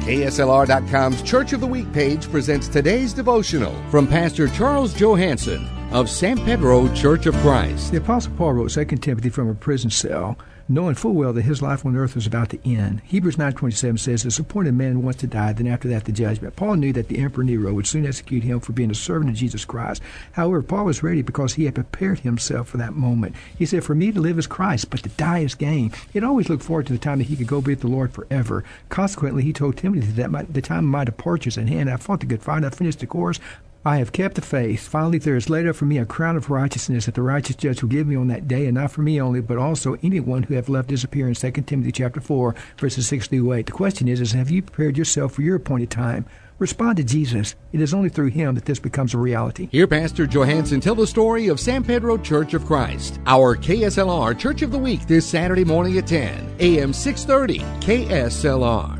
KSLR.com's Church of the Week page presents today's devotional from Pastor Charles Johanson of San Pedro Church of Christ. The Apostle Paul wrote 2 Timothy from a prison cell knowing full well that his life on earth was about to end. Hebrews 9.27 says, It's appointed man wants to die, then after that the judgment. Paul knew that the Emperor Nero would soon execute him for being a servant of Jesus Christ. However, Paul was ready because he had prepared himself for that moment. He said, For me to live is Christ, but to die is gain. He had always looked forward to the time that he could go be with the Lord forever. Consequently, he told Timothy that my, the time of my departure is at hand. I fought the good fight, I finished the course, I have kept the faith. Finally, there is laid up for me a crown of righteousness that the righteous judge will give me on that day, and not for me only, but also anyone who have left disappear appearance. 2 Timothy chapter 4, verses 6 through 8. The question is, is have you prepared yourself for your appointed time? Respond to Jesus. It is only through him that this becomes a reality. Hear Pastor Johanson tell the story of San Pedro Church of Christ. Our KSLR Church of the Week this Saturday morning at 10, AM 630, KSLR.